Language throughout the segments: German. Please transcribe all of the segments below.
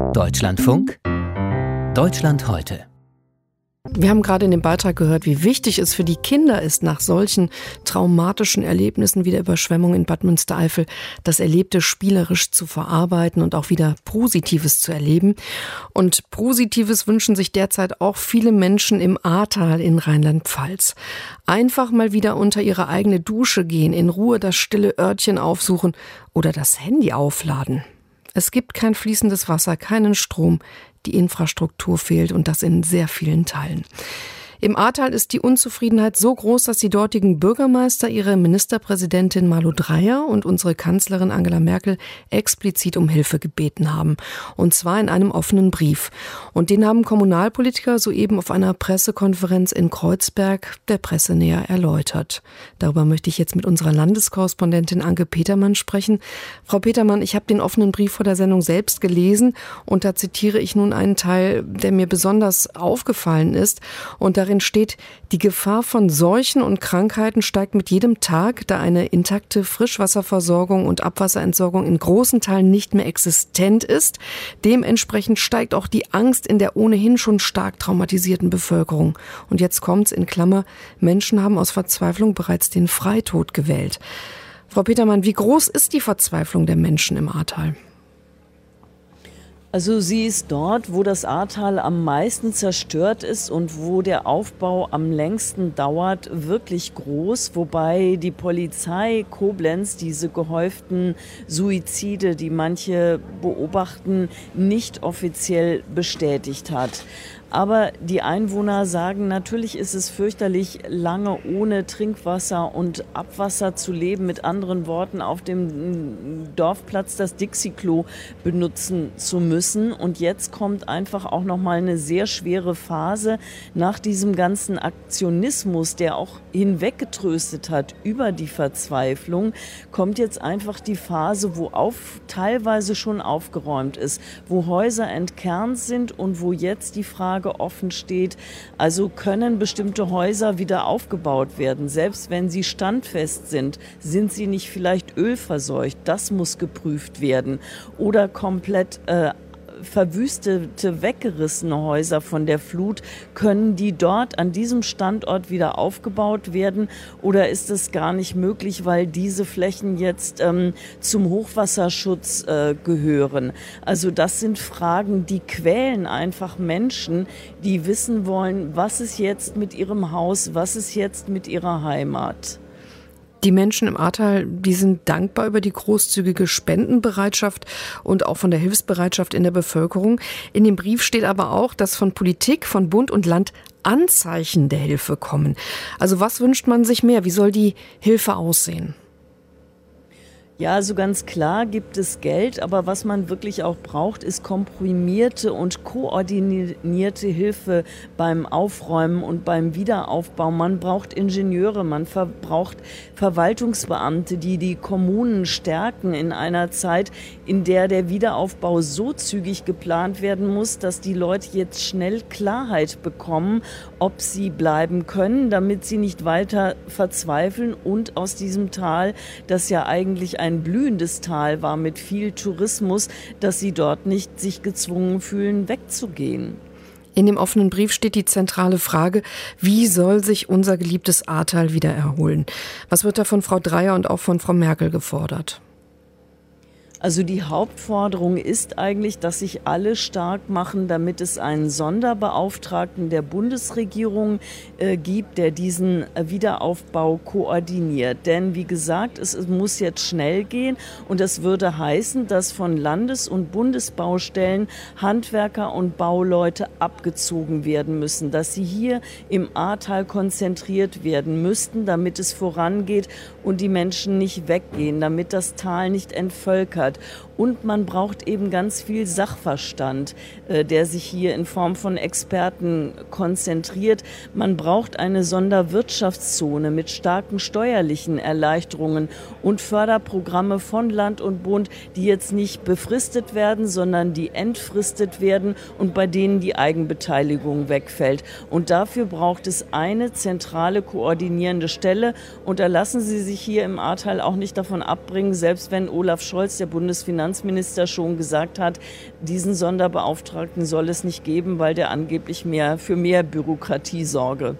Deutschlandfunk Deutschland heute wir haben gerade in dem Beitrag gehört, wie wichtig es für die Kinder ist, nach solchen traumatischen Erlebnissen wie der Überschwemmung in Bad Münstereifel das Erlebte spielerisch zu verarbeiten und auch wieder Positives zu erleben. Und Positives wünschen sich derzeit auch viele Menschen im Ahrtal in Rheinland-Pfalz. Einfach mal wieder unter ihre eigene Dusche gehen, in Ruhe das stille Örtchen aufsuchen oder das Handy aufladen. Es gibt kein fließendes Wasser, keinen Strom, die Infrastruktur fehlt und das in sehr vielen Teilen. Im Ahrtal ist die Unzufriedenheit so groß, dass die dortigen Bürgermeister ihre Ministerpräsidentin Malu Dreyer und unsere Kanzlerin Angela Merkel explizit um Hilfe gebeten haben. Und zwar in einem offenen Brief. Und den haben Kommunalpolitiker soeben auf einer Pressekonferenz in Kreuzberg der Presse näher erläutert. Darüber möchte ich jetzt mit unserer Landeskorrespondentin Anke Petermann sprechen. Frau Petermann, ich habe den offenen Brief vor der Sendung selbst gelesen und da zitiere ich nun einen Teil, der mir besonders aufgefallen ist. Und darin Darin steht, die Gefahr von Seuchen und Krankheiten steigt mit jedem Tag, da eine intakte Frischwasserversorgung und Abwasserentsorgung in großen Teilen nicht mehr existent ist. Dementsprechend steigt auch die Angst in der ohnehin schon stark traumatisierten Bevölkerung. Und jetzt kommt's in Klammer, Menschen haben aus Verzweiflung bereits den Freitod gewählt. Frau Petermann, wie groß ist die Verzweiflung der Menschen im Ahrtal? Also sie ist dort, wo das Ahrtal am meisten zerstört ist und wo der Aufbau am längsten dauert, wirklich groß, wobei die Polizei Koblenz diese gehäuften Suizide, die manche beobachten, nicht offiziell bestätigt hat. Aber die Einwohner sagen, natürlich ist es fürchterlich, lange ohne Trinkwasser und Abwasser zu leben. Mit anderen Worten, auf dem Dorfplatz das Dixie-Klo benutzen zu müssen. Und jetzt kommt einfach auch noch mal eine sehr schwere Phase nach diesem ganzen Aktionismus, der auch hinweggetröstet hat über die Verzweiflung, kommt jetzt einfach die Phase, wo auf, teilweise schon aufgeräumt ist, wo Häuser entkernt sind und wo jetzt die Frage Frage offen steht. Also können bestimmte Häuser wieder aufgebaut werden, selbst wenn sie standfest sind. Sind sie nicht vielleicht ölverseucht? Das muss geprüft werden. Oder komplett äh, verwüstete, weggerissene Häuser von der Flut, können die dort an diesem Standort wieder aufgebaut werden oder ist es gar nicht möglich, weil diese Flächen jetzt ähm, zum Hochwasserschutz äh, gehören? Also das sind Fragen, die quälen einfach Menschen, die wissen wollen, was ist jetzt mit ihrem Haus, was ist jetzt mit ihrer Heimat. Die Menschen im Ahrtal, die sind dankbar über die großzügige Spendenbereitschaft und auch von der Hilfsbereitschaft in der Bevölkerung. In dem Brief steht aber auch, dass von Politik, von Bund und Land Anzeichen der Hilfe kommen. Also was wünscht man sich mehr? Wie soll die Hilfe aussehen? Ja, so ganz klar gibt es Geld, aber was man wirklich auch braucht, ist komprimierte und koordinierte Hilfe beim Aufräumen und beim Wiederaufbau. Man braucht Ingenieure, man braucht Verwaltungsbeamte, die die Kommunen stärken in einer Zeit, in der der Wiederaufbau so zügig geplant werden muss, dass die Leute jetzt schnell Klarheit bekommen, ob sie bleiben können, damit sie nicht weiter verzweifeln und aus diesem Tal, das ja eigentlich ein ein blühendes Tal war mit viel Tourismus, dass sie dort nicht sich gezwungen fühlen, wegzugehen. In dem offenen Brief steht die zentrale Frage, wie soll sich unser geliebtes Ahrtal wieder erholen? Was wird da von Frau Dreier und auch von Frau Merkel gefordert? Also die Hauptforderung ist eigentlich, dass sich alle stark machen, damit es einen Sonderbeauftragten der Bundesregierung äh, gibt, der diesen Wiederaufbau koordiniert. Denn wie gesagt, es, es muss jetzt schnell gehen und das würde heißen, dass von Landes- und Bundesbaustellen Handwerker und Bauleute abgezogen werden müssen, dass sie hier im Ahrtal konzentriert werden müssten, damit es vorangeht und die Menschen nicht weggehen, damit das Tal nicht entvölkert hat. Und man braucht eben ganz viel Sachverstand, äh, der sich hier in Form von Experten konzentriert. Man braucht eine Sonderwirtschaftszone mit starken steuerlichen Erleichterungen und Förderprogramme von Land und Bund, die jetzt nicht befristet werden, sondern die entfristet werden und bei denen die Eigenbeteiligung wegfällt. Und dafür braucht es eine zentrale koordinierende Stelle. Und da lassen Sie sich hier im Ahrtal auch nicht davon abbringen, selbst wenn Olaf Scholz, der Bundesfinanzminister, Finanzminister schon gesagt hat, diesen Sonderbeauftragten soll es nicht geben, weil der angeblich mehr für mehr Bürokratie sorge.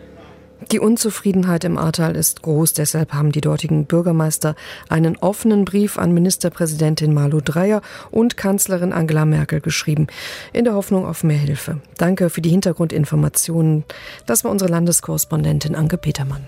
Die Unzufriedenheit im Ahrtal ist groß, deshalb haben die dortigen Bürgermeister einen offenen Brief an Ministerpräsidentin Malu Dreyer und Kanzlerin Angela Merkel geschrieben, in der Hoffnung auf mehr Hilfe. Danke für die Hintergrundinformationen. Das war unsere Landeskorrespondentin Anke Petermann.